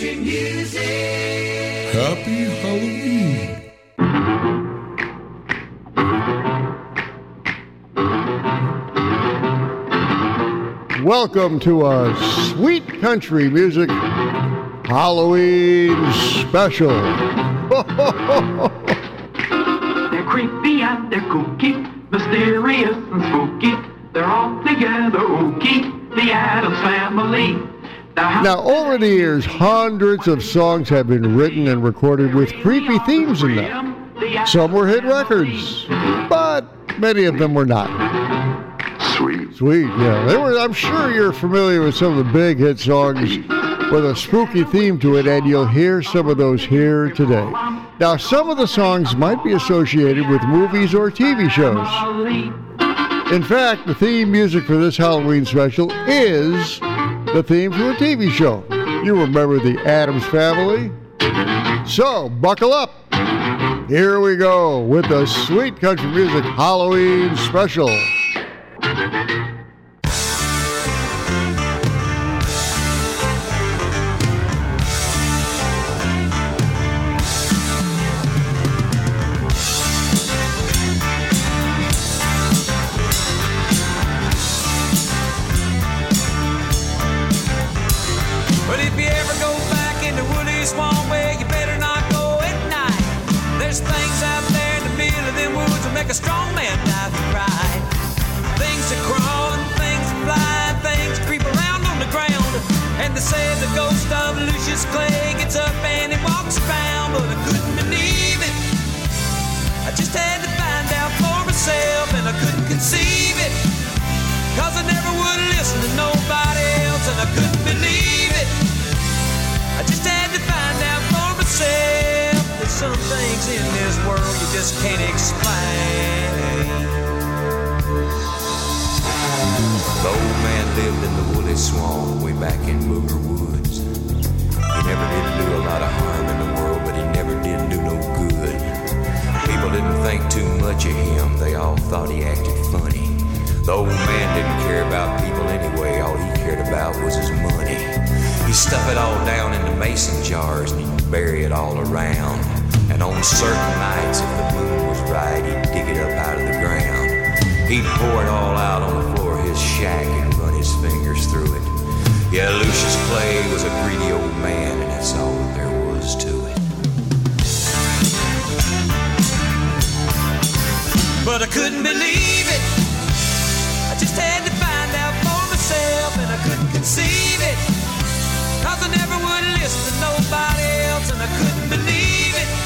country music. Happy Halloween. Welcome to a sweet country music Halloween special. They're creepy and they're kooky, mysterious and spooky. They're all together ooky, the Addams family. Now, over the years, hundreds of songs have been written and recorded with creepy themes in them. Some were hit records, but many of them were not. Sweet. Sweet, yeah. They were. I'm sure you're familiar with some of the big hit songs with a spooky theme to it, and you'll hear some of those here today. Now, some of the songs might be associated with movies or TV shows. In fact, the theme music for this Halloween special is the theme to a TV show. You remember the Addams Family? So, buckle up. Here we go with the Sweet Country Music Halloween special. Some things in this world you just can't explain. The old man lived in the Wooley swamp way back in Booger Woods. He never did do a lot of harm in the world, but he never did do no good. People didn't think too much of him, they all thought he acted funny. The old man didn't care about people anyway, all he cared about was his money. He'd stuff it all down into mason jars and he'd bury it all around. And on certain nights, if the moon was right, he'd dig it up out of the ground. He'd pour it all out on the floor of his shack and run his fingers through it. Yeah, Lucius Clay was a greedy old man, and that's all that there was to it. But I couldn't believe it. I just had to find out for myself and I couldn't conceive it. Cause I never would listen to nobody else and I couldn't believe it.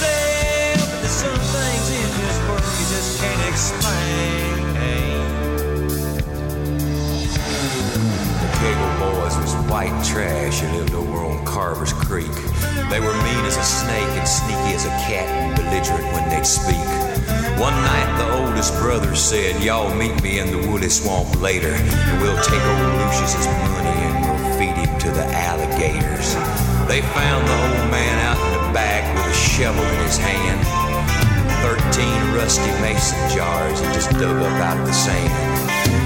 Myself that there's some things in this world you just can't explain. The Cagle boys was white trash who lived over on Carver's Creek. They were mean as a snake and sneaky as a cat and belligerent when they'd speak. One night the oldest brother said, Y'all meet me in the Wooley swamp later, and we'll take old Lucius's money and we'll feed him to the alligators. They found the old man out back with a shovel in his hand. Thirteen rusty mason jars he just dug up out of the sand.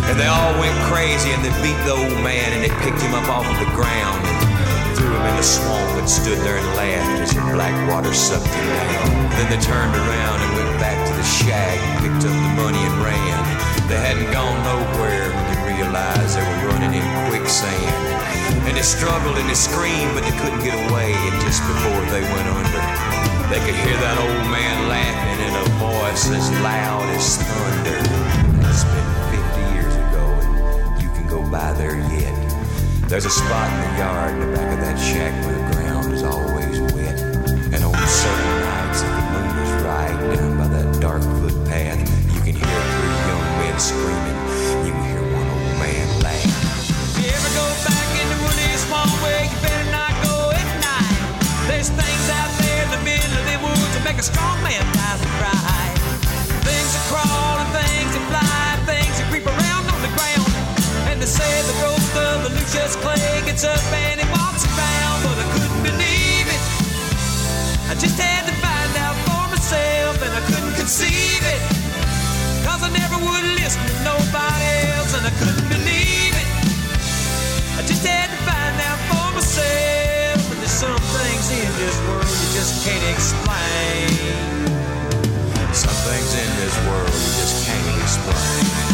And they all went crazy and they beat the old man and they picked him up off of the ground and threw him in the swamp and stood there and laughed as the black water sucked him down. Then they turned around and went back to the shack and picked up the money and ran. They hadn't gone nowhere when they realized they were running in quicksand. And they struggled and they screamed, but they couldn't get away. And just before they went under, they could hear that old man laughing in a voice as loud as thunder. It's been 50 years ago, and you can go by there yet. There's a spot in the yard in the back of that shack where the ground is always wet. And on certain nights, if the moon is right, down by that dark footpath, you can hear three young men screaming. strong man dies and pride. Things that crawl and things that fly, things that creep around on the ground. And they say the ghost of the Lucius Clay gets up and he walks around, but I couldn't believe it. I just had to find out for myself, and I couldn't conceive it. Cause I never would listen to nobody else, and I couldn't believe it. I just had to find out for myself, but there's some things in this world just can't explain. Some things in this world you just can't explain.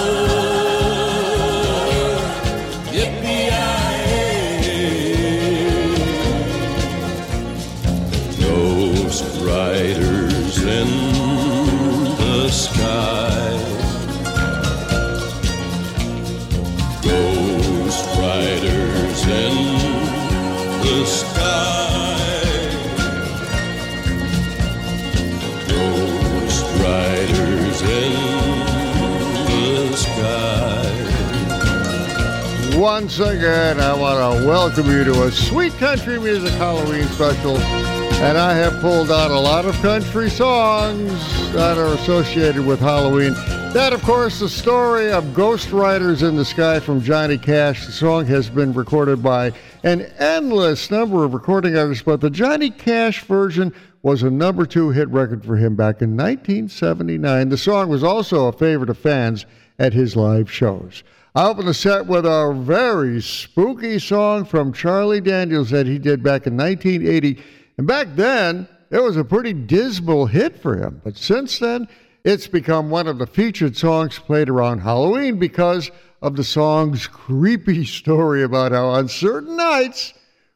Once again, I want to welcome you to a sweet country music Halloween special. And I have pulled out a lot of country songs that are associated with Halloween. That, of course, the story of Ghost Riders in the Sky from Johnny Cash. The song has been recorded by an endless number of recording artists, but the Johnny Cash version was a number two hit record for him back in 1979. The song was also a favorite of fans at his live shows. I open the set with a very spooky song from Charlie Daniels that he did back in 1980. And back then, it was a pretty dismal hit for him. But since then, it's become one of the featured songs played around Halloween because of the song's creepy story about how on certain nights,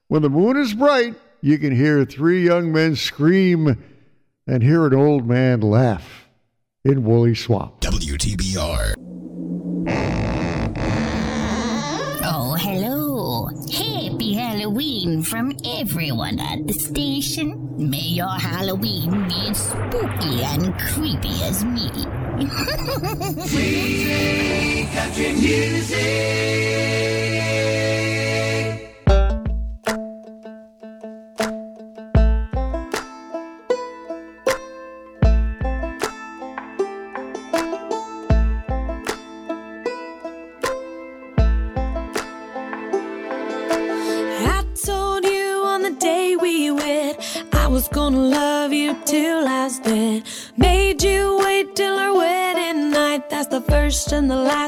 when the moon is bright, you can hear three young men scream and hear an old man laugh in Wooley Swamp. WTBR. Oh, hello. Happy Halloween from everyone at the station. May your Halloween be as spooky and creepy as me. Sweet country music.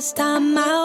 Last time I'll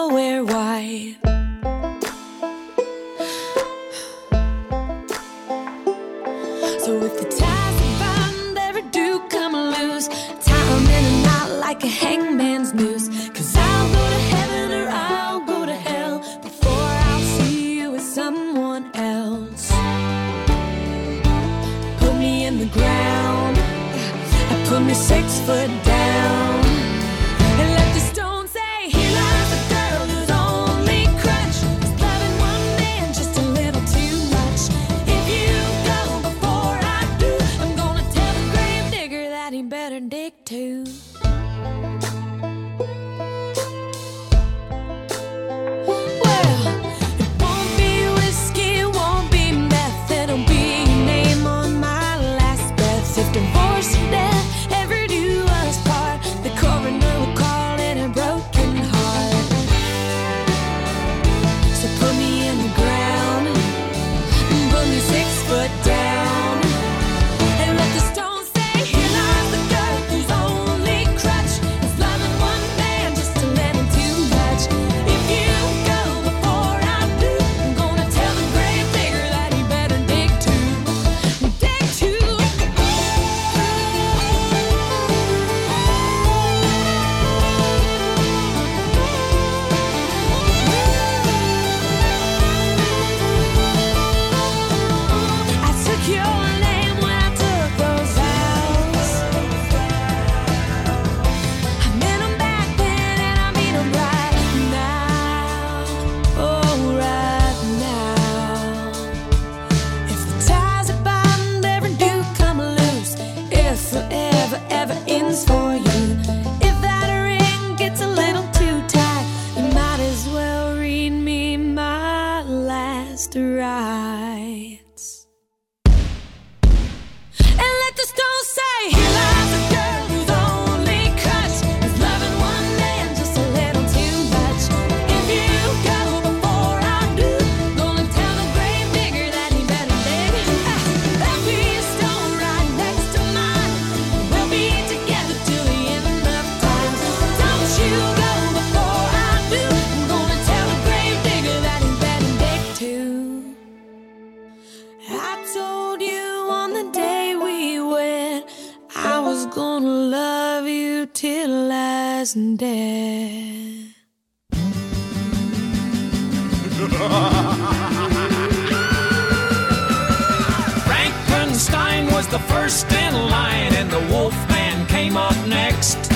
first in line, and the Wolfman came up next.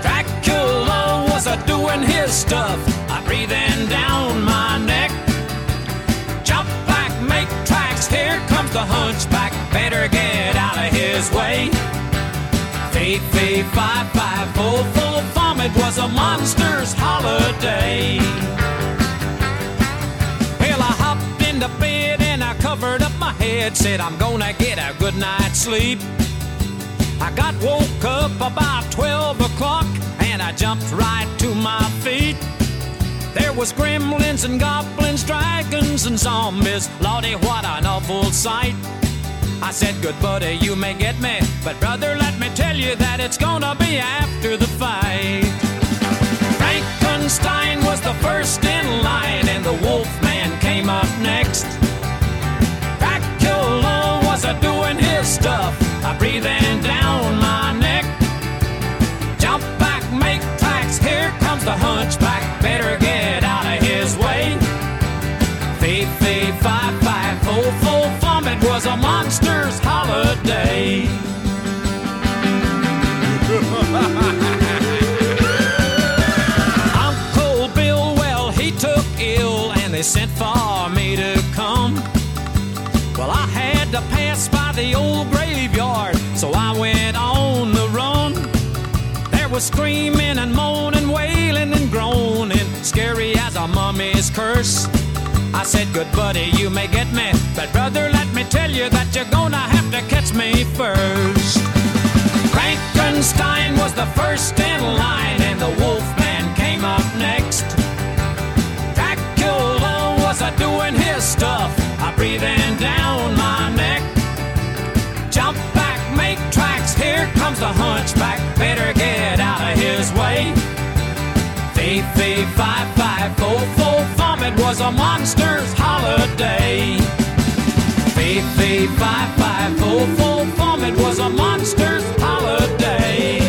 Dracula was a doing his stuff, I breathing down my neck. Jump back, make tracks, here comes the hunchback, better get out of his way. Fee, fee, fi, fi, full, full vomit was a monster's holiday. Head, said I'm gonna get a good night's sleep. I got woke up about 12 o'clock and I jumped right to my feet. There was gremlins and goblins, dragons and zombies. Lordy, what an awful sight. I said, good buddy, you may get me, but brother, let me tell you that it's gonna be after the fight. Frankenstein was the first in line, and the Wolfman came up next. Was doing his stuff, a breathing down my neck. Jump back, make tracks, here comes the hunchback, was screaming and moaning, wailing and groaning, scary as a mummy's curse. I said, Good buddy, you may get me, but brother, let me tell you that you're gonna have to catch me first. Frankenstein was the first in line, and the Wolfman came up next. Dracula was a doing his stuff, a breathing down my neck. Jump back, make tracks, here comes the hunchback, his way. Fee, fee, fi, fi, fo, fo, vomit was a monster's holiday. Fee, fee, fi, fi, fo, fo, vomit was a monster's holiday.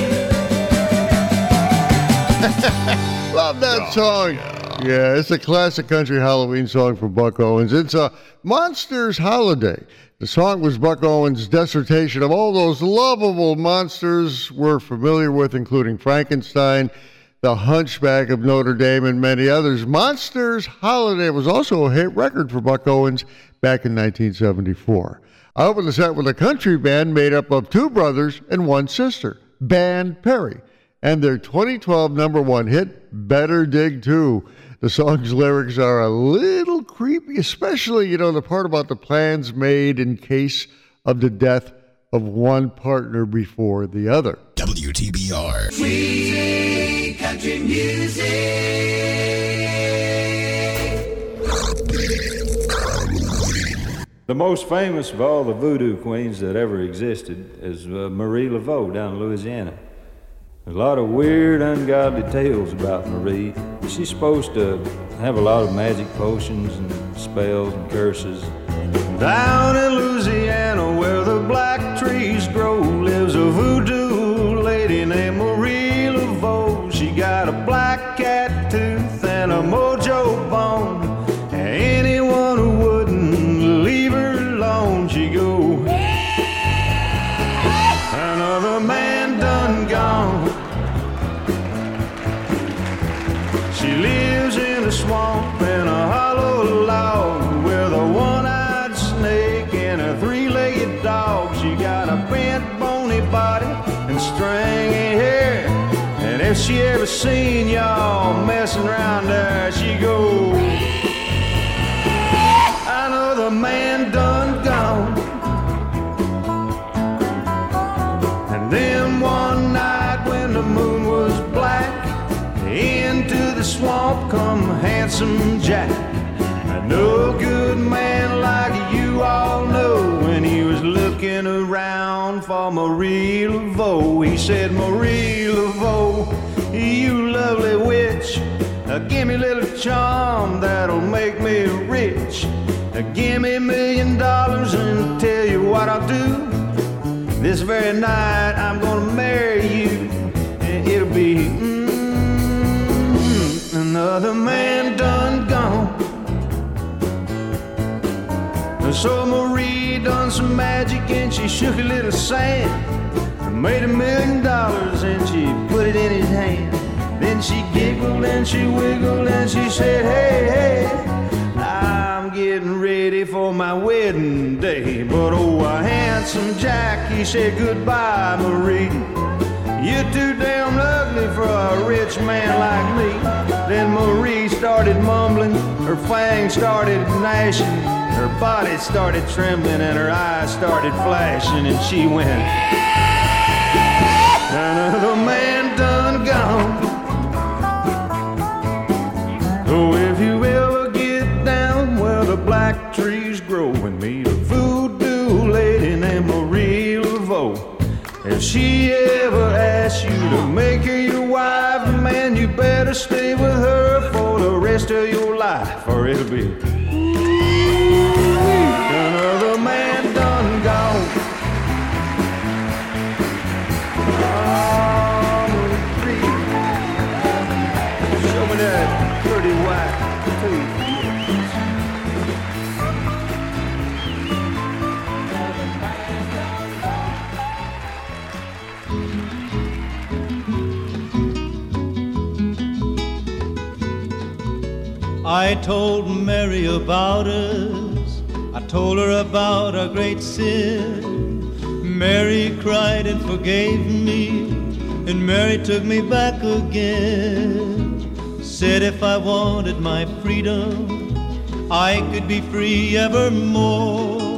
Love that oh, song. Yeah, it's a classic country Halloween song from Buck Owens. It's a Monsters Holiday. The song was Buck Owens' dissertation of all those lovable monsters we're familiar with, including Frankenstein, the Hunchback of Notre Dame, and many others. Monsters Holiday was also a hit record for Buck Owens back in 1974. I opened the set with a country band made up of two brothers and one sister, Band Perry, and their 2012 number one hit, Better Dig 2. The song's lyrics are a little creepy, especially, you know, the part about the plans made in case of the death of one partner before the other. WTBR. Free country music. The most famous of all the voodoo queens that ever existed is uh, Marie Laveau down in Louisiana. There's a lot of weird, ungodly tales about Marie. She's supposed to have a lot of magic potions and spells and curses. Down in Louisiana, where the black trees grow, y'all messing around there, she go. Another man done gone. And then one night when the moon was black, into the swamp come handsome Jack. A no good man like you all know when he was looking around for Marie Laveau. He said, Marie Laveau, you lovely witch, uh, give me a little charm that'll make me rich. Uh, give me a million dollars and tell you what I'll do. This very night I'm gonna marry you, and it'll be mm, another man done gone. So Marie done some magic and she shook a little sand, and made a million dollars and she put it in his hand. Then she giggled and she wiggled and she said, Hey, hey. I'm getting ready for my wedding day. But oh, a handsome Jack, he said goodbye, Marie. You're too damn ugly for a rich man like me. Then Marie started mumbling, her fangs started gnashing, her body started trembling, and her eyes started flashing, and she went. Another man trees grow and meet a voodoo lady named Marie Laveau, if she ever asks you to make her your wife, man, you better stay with her for the rest of your life, or it'll be I told Mary about us. I told her about our great sin. Mary cried and forgave me, and Mary took me back again. Said if I wanted my freedom, I could be free evermore.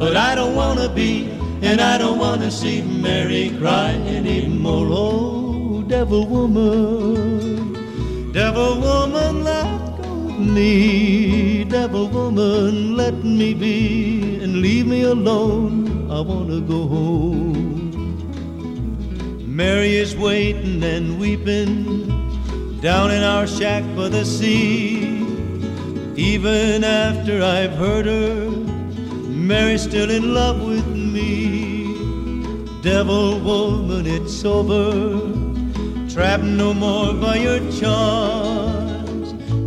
But I don't wanna be, and I don't wanna see Mary cry anymore. Oh, devil woman, devil woman, let me. Devil woman, let me be, and leave me alone. I wanna go home. Mary is waiting and weeping down in our shack by the sea. Even after I've hurt her, Mary's still in love with me. Devil woman, it's over. trapped no more by your charms.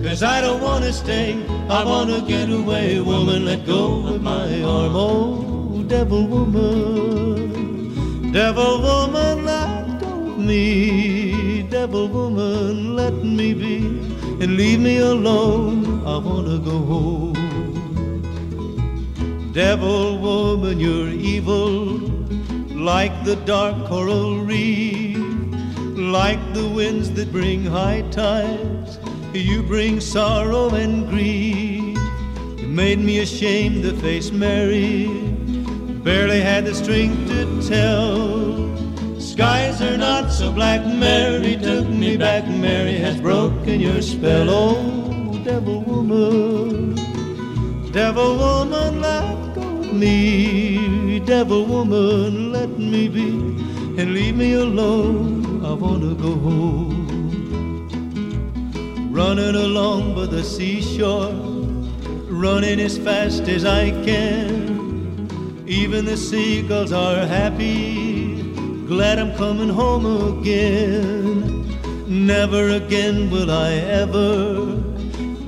Cause I don't wanna stay, I wanna get away. Woman, let go of my arm. Oh, devil woman, devil woman, let go of me. Devil woman, let me be and leave me alone. I wanna go home. Devil woman, you're evil like the dark coral reef, like the winds that bring high tides. You bring sorrow and grief. You made me ashamed to face Mary. Barely had the strength to tell. Skies are not so black. Mary took me back. Mary has broken your spell. Oh, devil woman, devil woman, let go of me. Devil woman, let me be and leave me alone. I wanna go home. Running along by the seashore, running as fast as I can. Even the seagulls are happy, glad I'm coming home again. Never again will I ever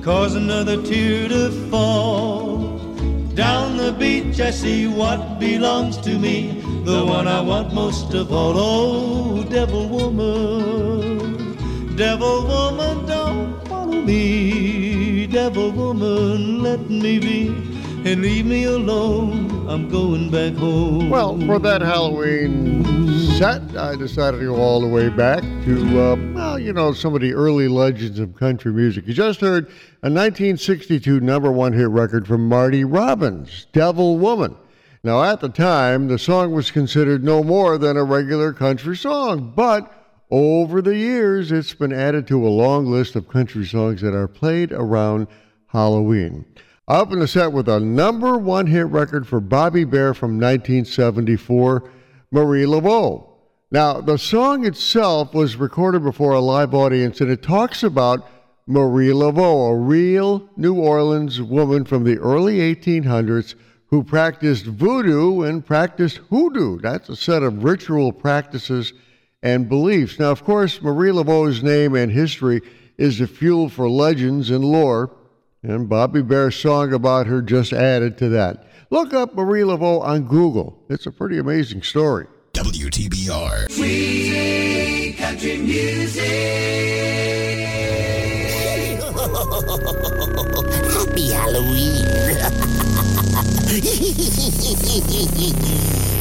cause another tear to fall. Down the beach I see what belongs to me, the one I want most of all. Oh, devil woman, devil woman, me. Devil woman, let me be and leave me alone. I'm going back home. Well, for that Halloween set, I decided to go all the way back to, uh, well, you know, some of the early legends of country music. You just heard a 1962 number one hit record from Marty Robbins, Devil Woman. Now, at the time, the song was considered no more than a regular country song, but over the years, it's been added to a long list of country songs that are played around Halloween. Up in the set with a number one hit record for Bobby Bare from 1974, Marie Laveau. Now, the song itself was recorded before a live audience, and it talks about Marie Laveau, a real New Orleans woman from the early 1800s who practiced voodoo and practiced hoodoo. That's a set of ritual practices and beliefs. Now, of course, Marie Laveau's name and history is the fuel for legends and lore, and Bobby Bare's song about her just added to that. Look up Marie Laveau on Google. It's a pretty amazing story. WTBR. Sweet country music. Happy Halloween.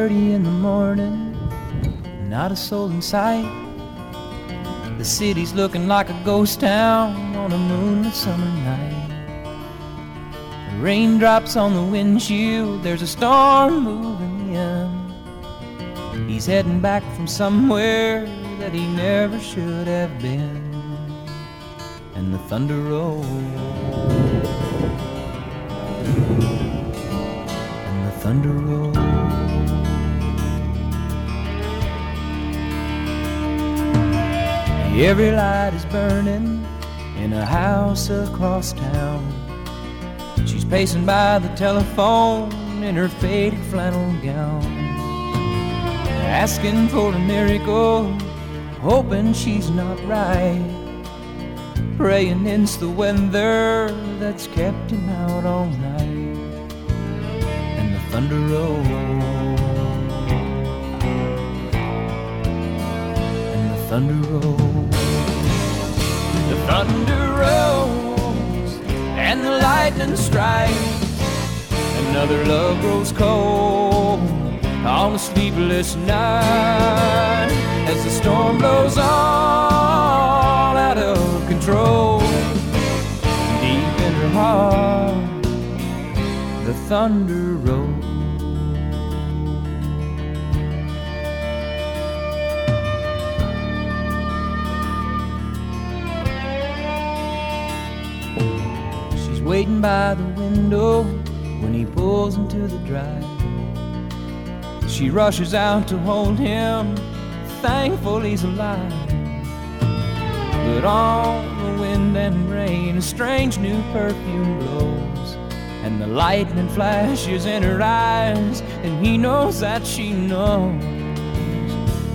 3:30 in the morning, not a soul in sight. The city's looking like a ghost town on a moonlit summer night. The raindrops on the windshield, there's a storm moving in. He's heading back from somewhere that he never should have been. And the thunder rolls. And the thunder rolls. Every light is burning in a house across town. She's pacing by the telephone in her faded flannel gown, asking for a miracle, hoping she's not right. Praying it's the weather that's kept him out all night, and the thunder rolls. And the thunder rolls. Thunder rolls and the lightning strikes. Another love grows cold on a sleepless night as the storm blows all out of control. Deep in her heart, the thunder rolls. Waiting by the window when he pulls into the drive. She rushes out to hold him, thankful he's alive. But on the wind and rain, a strange new perfume blows. And the lightning flashes in her eyes, and he knows that she knows.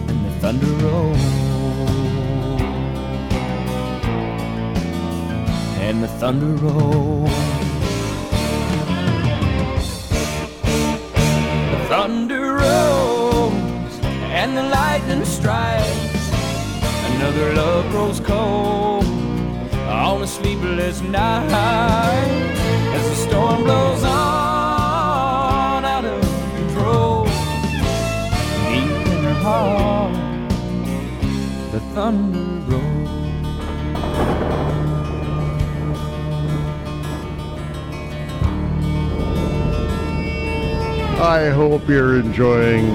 And the thunder rolls. And the thunder rolls. The thunder rolls and the lightning strikes. Another love grows cold on a sleepless night as the storm blows on out of control. Deep in her heart, the thunder rolls. I hope you're enjoying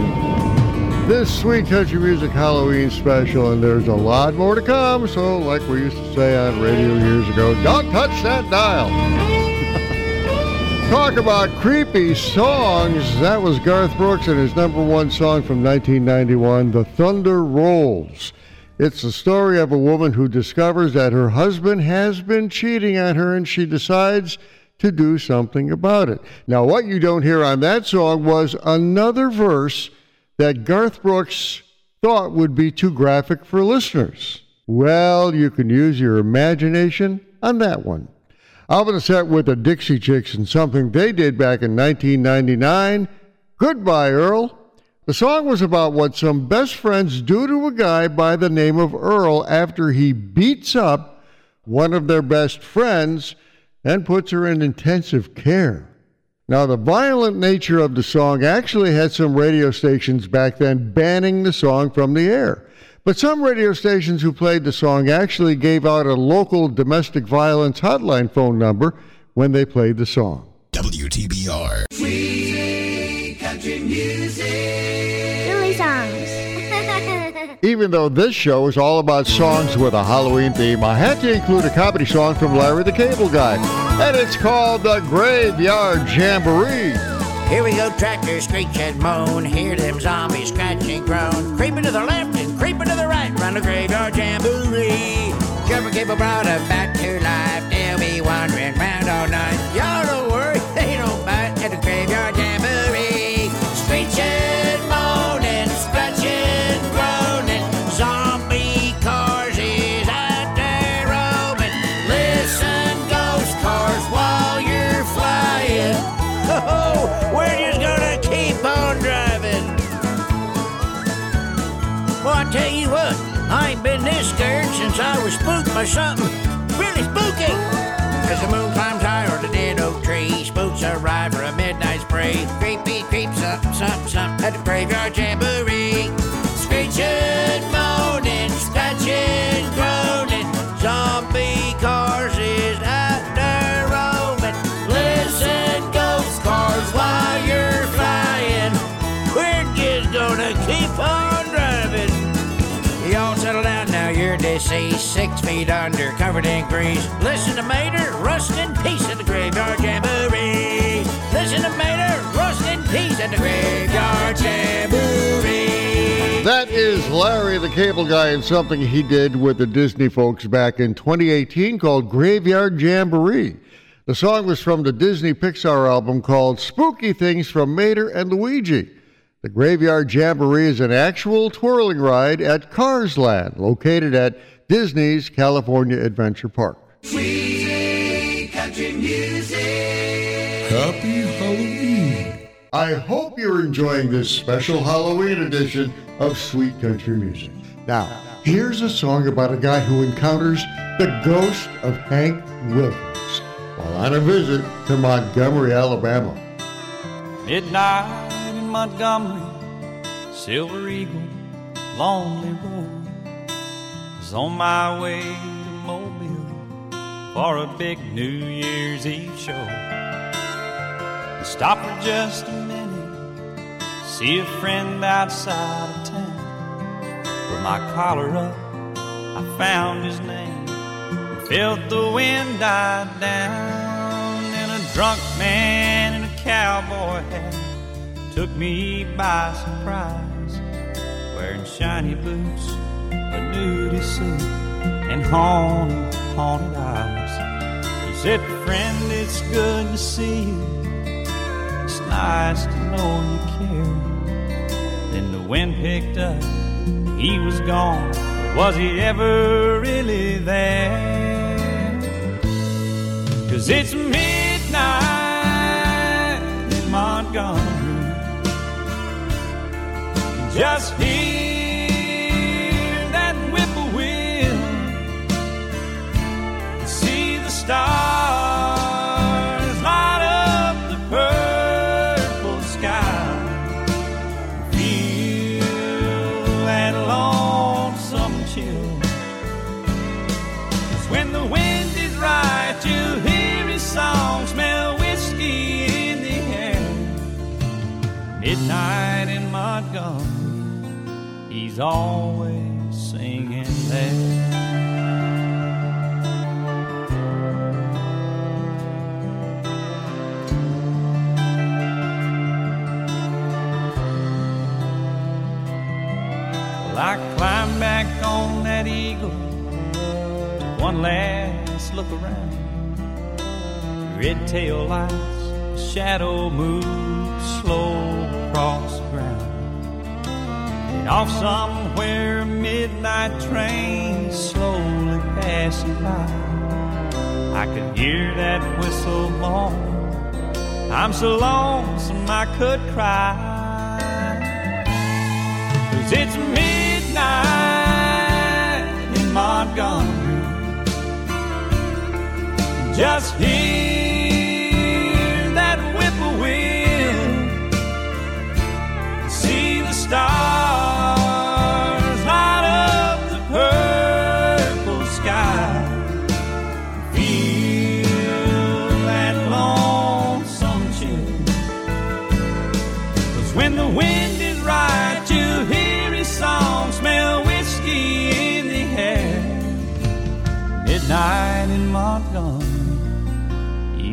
this Sweet Country Music Halloween special, and there's a lot more to come. So, like we used to say on radio years ago, don't touch that dial. Talk about creepy songs. That was Garth Brooks and his number one song from 1991, The Thunder Rolls. It's the story of a woman who discovers that her husband has been cheating on her and she decides to do something about it. Now, what you don't hear on that song was another verse that Garth Brooks thought would be too graphic for listeners. Well, you can use your imagination on that one. I'm going to set with the Dixie Chicks and something they did back in 1999. Goodbye, Earl. The song was about what some best friends do to a guy by the name of Earl after he beats up one of their best friends and puts her in intensive care. Now, the violent nature of the song actually had some radio stations back then banning the song from the air. But some radio stations who played the song actually gave out a local domestic violence hotline phone number when they played the song. WTBR. Even though this show is all about songs with a Halloween theme, I had to include a comedy song from Larry the Cable Guy. And it's called The Graveyard Jamboree. Here we go, tractor screech and moan. Hear them zombies scratch and groan. Creeping to the left and creeping to the right. Run the graveyard jamboree. Careful cable brought her back to life. By something really spooky. As the moon climbs high over the dead oak tree, spooks arrive for a midnight spree. Creepy, creep, something, something, something. at the graveyard jamboree. Feet under, covered in grease. Listen to Mater, rust in peace at the graveyard jamboree. Listen to Mater, rust in peace at the graveyard jamboree. That is Larry the Cable Guy and something he did with the Disney folks back in 2018 called Graveyard Jamboree. The song was from the Disney Pixar album called Spooky Things from Mater and Luigi. The Graveyard Jamboree is an actual twirling ride at Cars Land, located at Disney's California Adventure Park. Sweet country music. Happy Halloween. I hope you're enjoying this special Halloween edition of Sweet Country Music. Now, here's a song about a guy who encounters the ghost of Hank Williams while on a visit to Montgomery, Alabama. Midnight in Montgomery, Silver Eagle, Lonely Road. Was on my way to Mobile for a big New Year's Eve show. I stopped for just a minute, see a friend outside of town. Put my collar up, I found his name, felt the wind die down. And a drunk man in a cowboy hat took me by surprise, wearing shiny boots, a nudie suit, and haunted, haunted eyes. He said, "Friend, it's good to see you. It's nice to know you care." Then the wind picked up, he was gone. Was he ever really there? Cause it's midnight in Montgomery. Just hear stars light up the purple sky. Feel that lonesome chill. 'Cause when the wind is right, you hear his song, smell whiskey in the air. Midnight in Montgomery, he's always one last look around. Red tail lights, shadow moves slow across the ground. And off somewhere, a midnight train slowly passing by. I can hear that whistle blow. I'm so lonesome I could cry. Cause it's midnight Just hear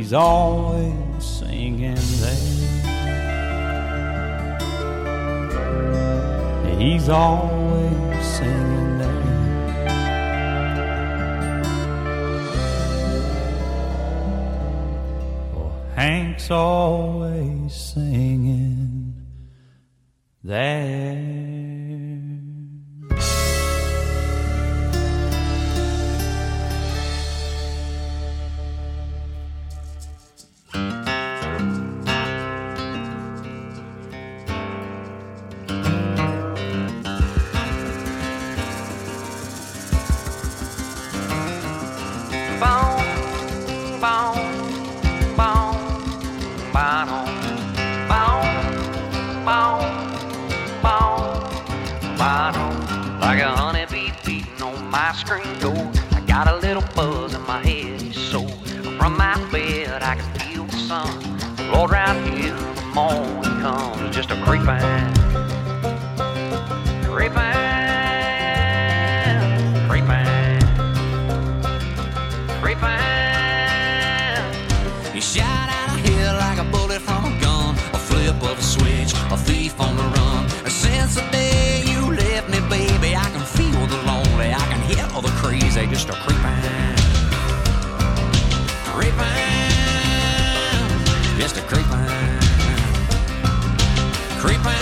he's always singing there. He's always singing there. Oh, Hank's always singing there. Creeping. You shot out of here like a bullet from a gun, a flip of a switch, a thief on the run. Since the day you left me, baby, I can feel the lonely, I can hear all the crazy, just a creeping, creeping, just a creeping, creeping.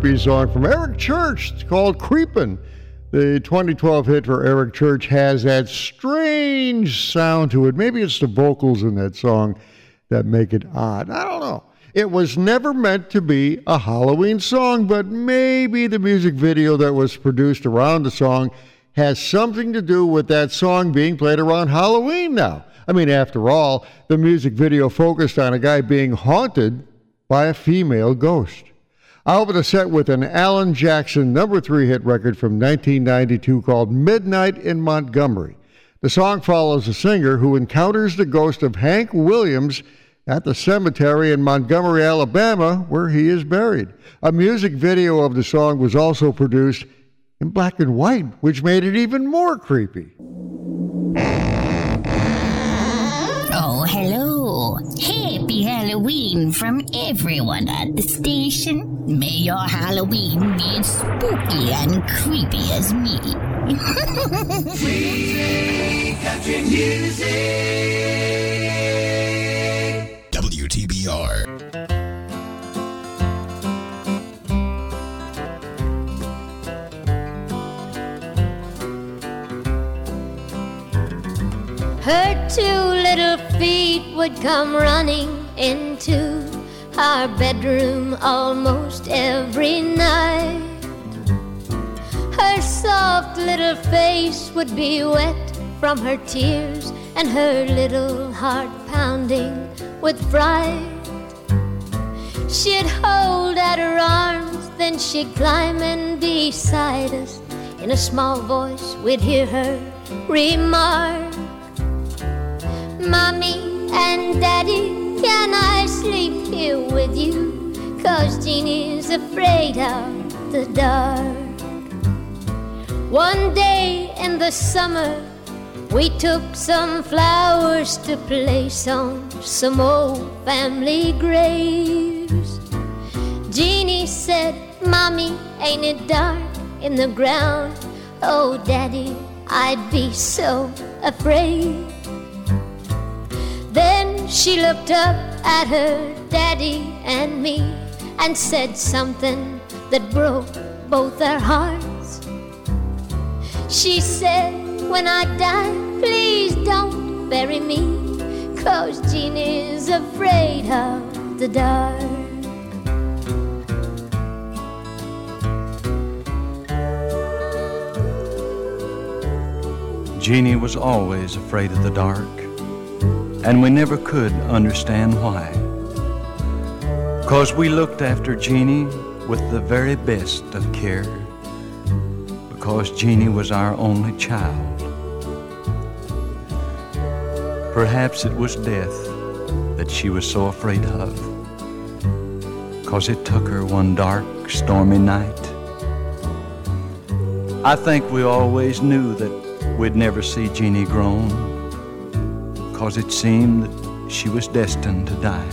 Creepy song from Eric Church. It's called Creepin'. The 2012 hit for Eric Church has that strange sound to it. Maybe it's the vocals in that song that make it odd. I don't know. It was never meant to be a Halloween song, but maybe the music video that was produced around the song has something to do with that song being played around Halloween now. I mean, after all, the music video focused on a guy being haunted by a female ghost. I open the set with an Alan Jackson number three hit record from 1992 called Midnight in Montgomery. The song follows a singer who encounters the ghost of Hank Williams at the cemetery in Montgomery, Alabama, where he is buried. A music video of the song was also produced in black and white, which made it even more creepy. Oh, hello. Happy Halloween from everyone at the station. May your Halloween be as spooky and creepy as me. Sweet country music. WTBR. Her two little feet would come running into our bedroom almost every night. Her soft little face would be wet from her tears and her little heart pounding with fright. She'd hold at her arms, then she'd climb in beside us in a small voice, we'd hear her remark, Mommy and Daddy, can I sleep here with you? Cause Jeannie's afraid of the dark. One day in the summer, we took some flowers to place on some old family graves. Jeannie said, Mommy, ain't it dark in the ground? Oh, Daddy, I'd be so afraid. She looked up at her daddy and me and said something that broke both our hearts. She said, When I die, please don't bury me, cause Jeannie's afraid of the dark. Jeannie was always afraid of the dark, and we never could understand why. Cause we looked after Jeannie with the very best of care, because Jeannie was our only child. Perhaps it was death that she was so afraid of, cause it took her one dark, stormy night. I think we always knew that we'd never see Jeannie grown, cause it seemed that she was destined to die.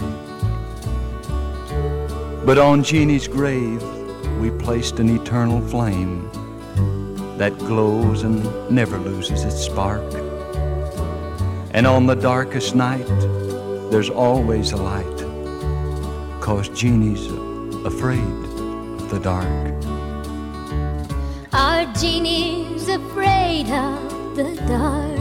But on Jeannie's grave, we placed an eternal flame that glows and never loses its spark. And on the darkest night, there's always a light, cause Jeannie's afraid of the dark. Our Jeannie's afraid of the dark.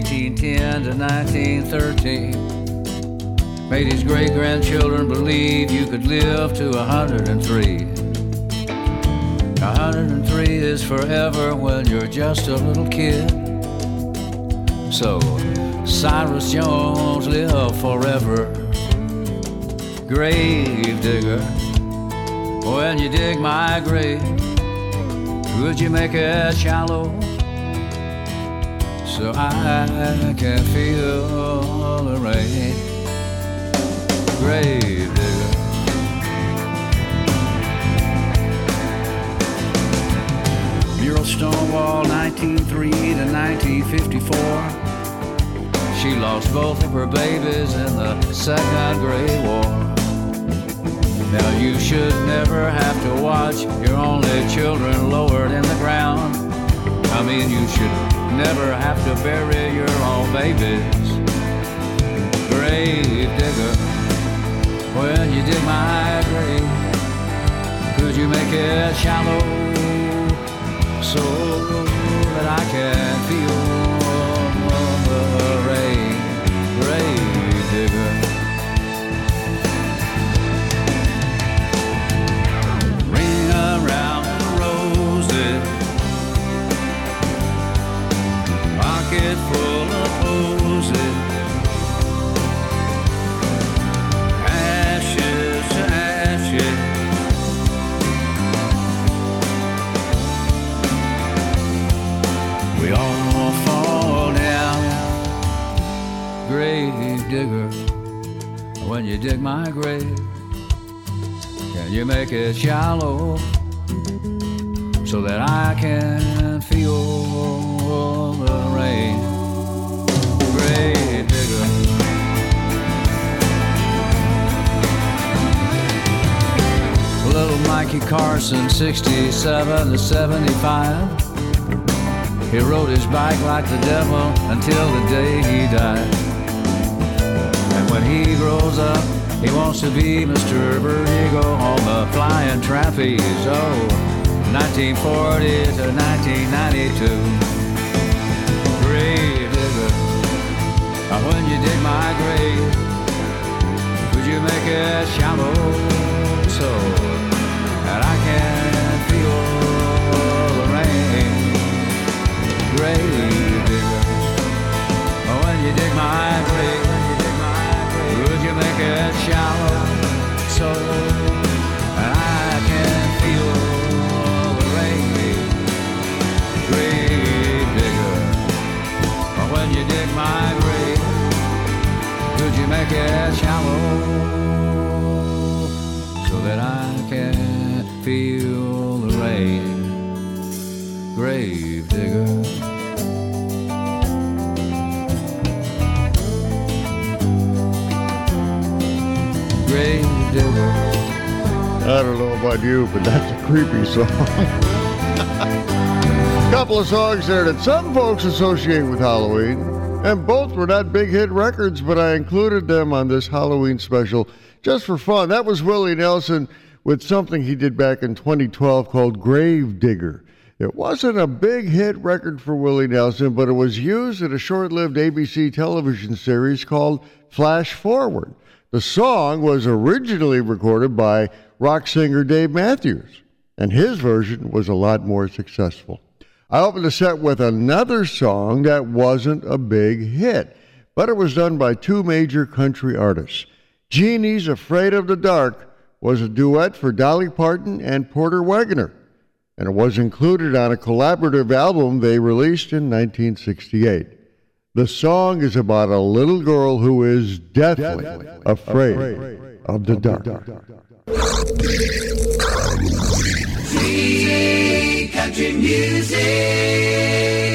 1810 to 1913 made his great grandchildren believe you could live to 103. 103 is forever when you're just a little kid. So, Cyrus Jones live forever. Grave digger, when you dig my grave, would you make it shallow? So I can feel the rain. Grave digger. Muriel Stonewall, 1903 to 1954. She lost both of her babies in the Second Great War. Now you should never have to watch your only children lowered in the ground. I mean, you should never have to bury your own babies. Grave digger, when you dig my grave, could you make it shallow? so that I can feel full of posies. Ashes to ashes. We all fall down. Grave digger, when you dig my grave, can you make it shallow so that I can feel the rain? Grave digger. Little Mikey Carson, 67 to 75. He rode his bike like the devil until the day he died. And when he grows up, he wants to be Mr. Vertigo on the flying trapeze. Oh, 1940 to 1992. Grave digger, when you dig my grave, could you make it shallow so that I can feel the rain? Grave digger, when you dig my grave, could you make it shallow so? That I can feel the rain. Grave digger. I don't know about you, but that's a creepy song. a Couple of songs there that some folks associate with Halloween, and both were not big hit records, but I included them on this Halloween special just for fun. That was Willie Nelson with something he did back in 2012 called Grave Digger. It wasn't a big hit record for Willie Nelson, but it was used in a short lived ABC television series called FlashForward. The song was originally recorded by rock singer Dave Matthews, and his version was a lot more successful. I opened the set with another song that wasn't a big hit, but it was done by two major country artists. Jeannie's Afraid of the Dark was a duet for Dolly Parton and Porter Wagoner, and it was included on a collaborative album they released in 1968. The song is about a little girl who is deathly afraid of the dark. Free country music.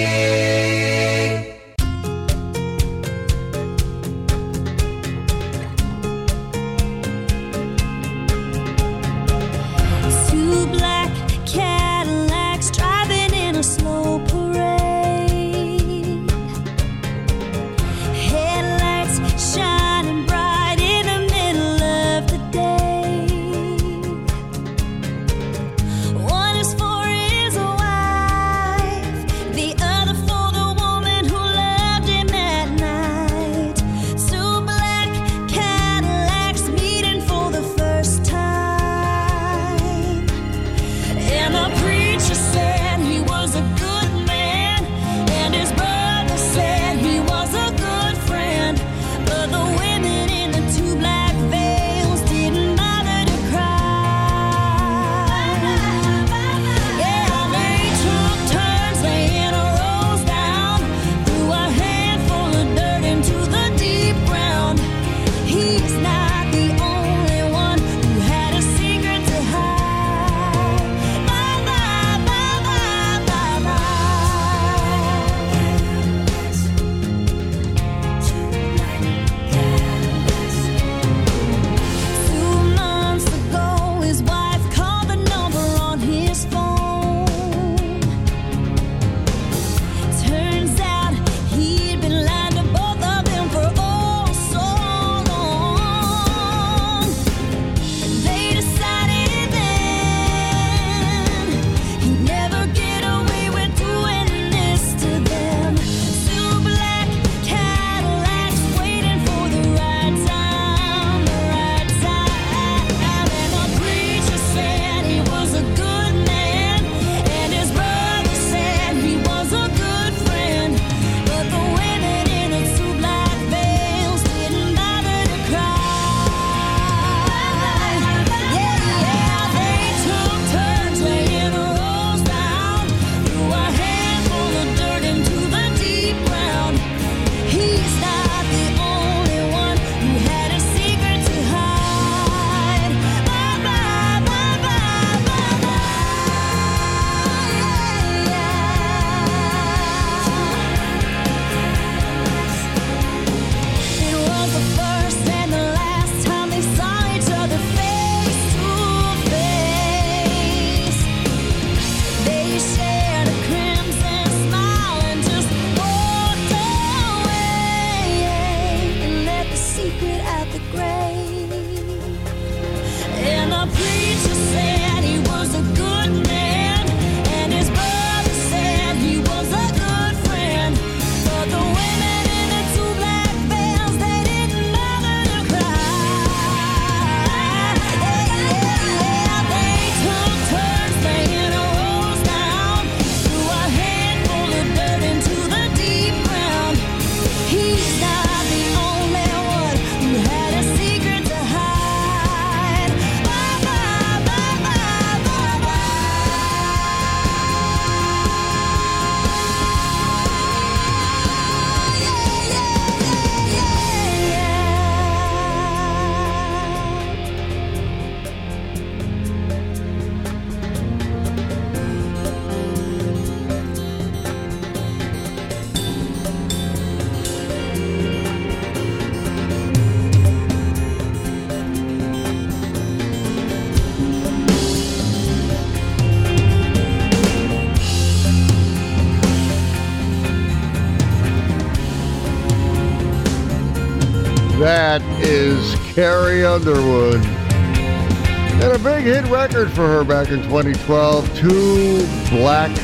Underwood. And a big hit record for her back in 2012. Two black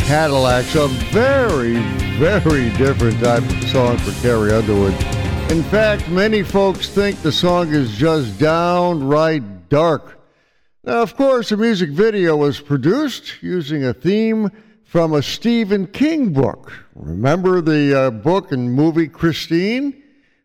Cadillacs. A very, very different type of song for Carrie Underwood. In fact, many folks think the song is just downright dark. Now, of course, the music video was produced using a theme from a Stephen King book. Remember the uh, book and movie Christine?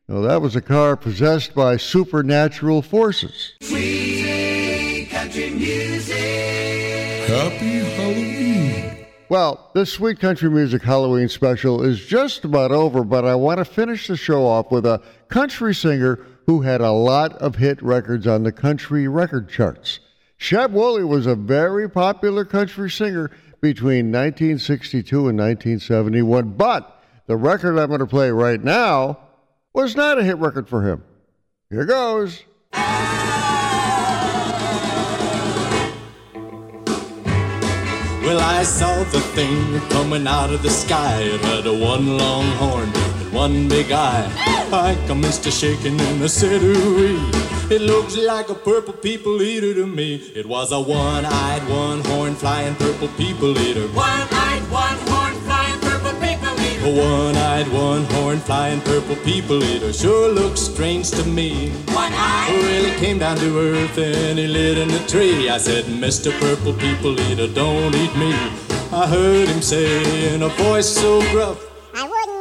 Well, that was a car possessed by supernatural forces. Sweet country music. Happy Halloween. Well, this Sweet Country Music Halloween special is just about over, but I want to finish the show off with a country singer who had a lot of hit records on the country record charts. Sheb Wooley was a very popular country singer between 1962 and 1971, but the record I'm going to play right now was not a hit record for him. Here goes. Well, I saw the thing coming out of the sky. It had a one long horn and one big eye. I commenced to shaking and I said, ooh It looks like a purple people eater to me. It was a one-eyed, one-horn flying purple people eater. One-eyed, one-horn A one-eyed, one-horn flying purple people eater sure looks strange to me. One-eyed. Well, he came down to earth and he lit in a tree. I said, Mr. Purple People Eater, don't eat me. I heard him say in a voice so gruff, I wouldn't eat you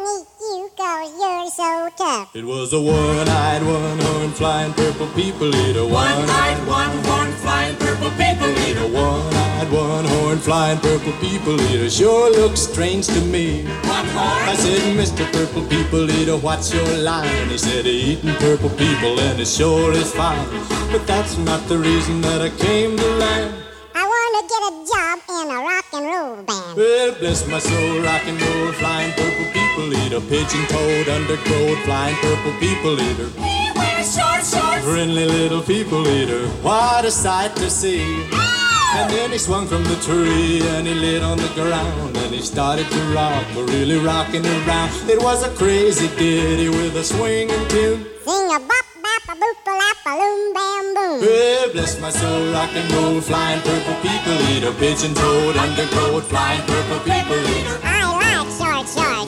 cause so tough. It was a one-eyed, one-horn flying purple people eater. One-eyed, one-horn flying purple people eater. One-eyed, one-horn flying purple people eater sure looks strange to me. One horn. I said, Mr. Purple People Eater, what's your line? He said, eating purple people and it sure is fine. But that's not the reason that I came to land. I wanna get a job in a rock and roll band. Well, bless my soul, rock and roll, flying purple people eater, pigeon toed, undergrowth, flying purple people eater. He wears short shorts. Friendly little people eater, what a sight to see. And then he swung from the tree and he lit on the ground and he started to rock, but really rocking around. It was a crazy ditty with a swinging tune. Sing a bop bop a boop a lap a loom bam boom. Well, bless my soul, rock and roll, flying purple people eater, pigeon toed, undergrowth, flying purple people eater.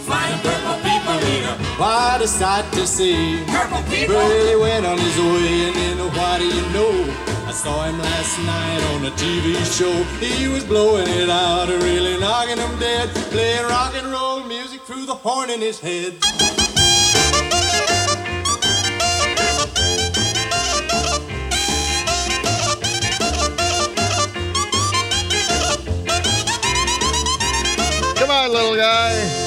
Flying purple people eater, what a sight to see. Purple people. Well, he went on his way, and then what do you know? I saw him last night on a TV show. He was blowing it out, really knocking him dead, playing rock and roll music through the horn in his head. Come on, little guy.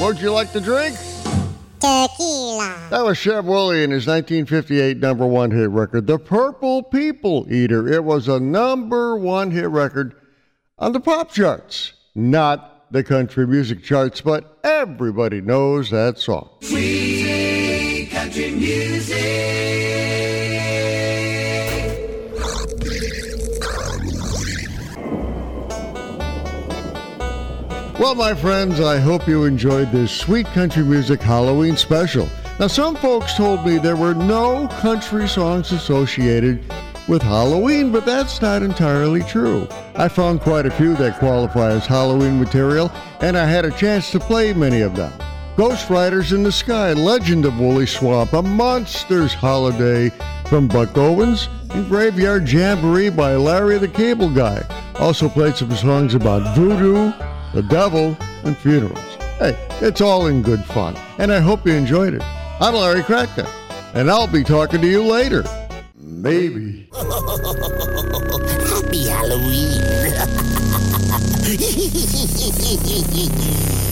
What'd you like to drink? Tequila. That was Sheb Wooley in his 1958 number one hit record, The Purple People Eater. It was a number one hit record on the pop charts, not the country music charts, but everybody knows that song. Sweet Well, my friends, I hope you enjoyed this sweet country music Halloween special. Now, some folks told me there were no country songs associated with Halloween, but that's not entirely true. I found quite a few that qualify as Halloween material, and I had a chance to play many of them. Ghost Riders in the Sky, Legend of Wooley Swamp, A Monster's Holiday from Buck Owens, and Graveyard Jamboree by Larry the Cable Guy. Also played some songs about voodoo, the devil, and funerals. Hey, it's all in good fun, and I hope you enjoyed it. I'm Larry Crackton, and I'll be talking to you later. Maybe. Happy Halloween.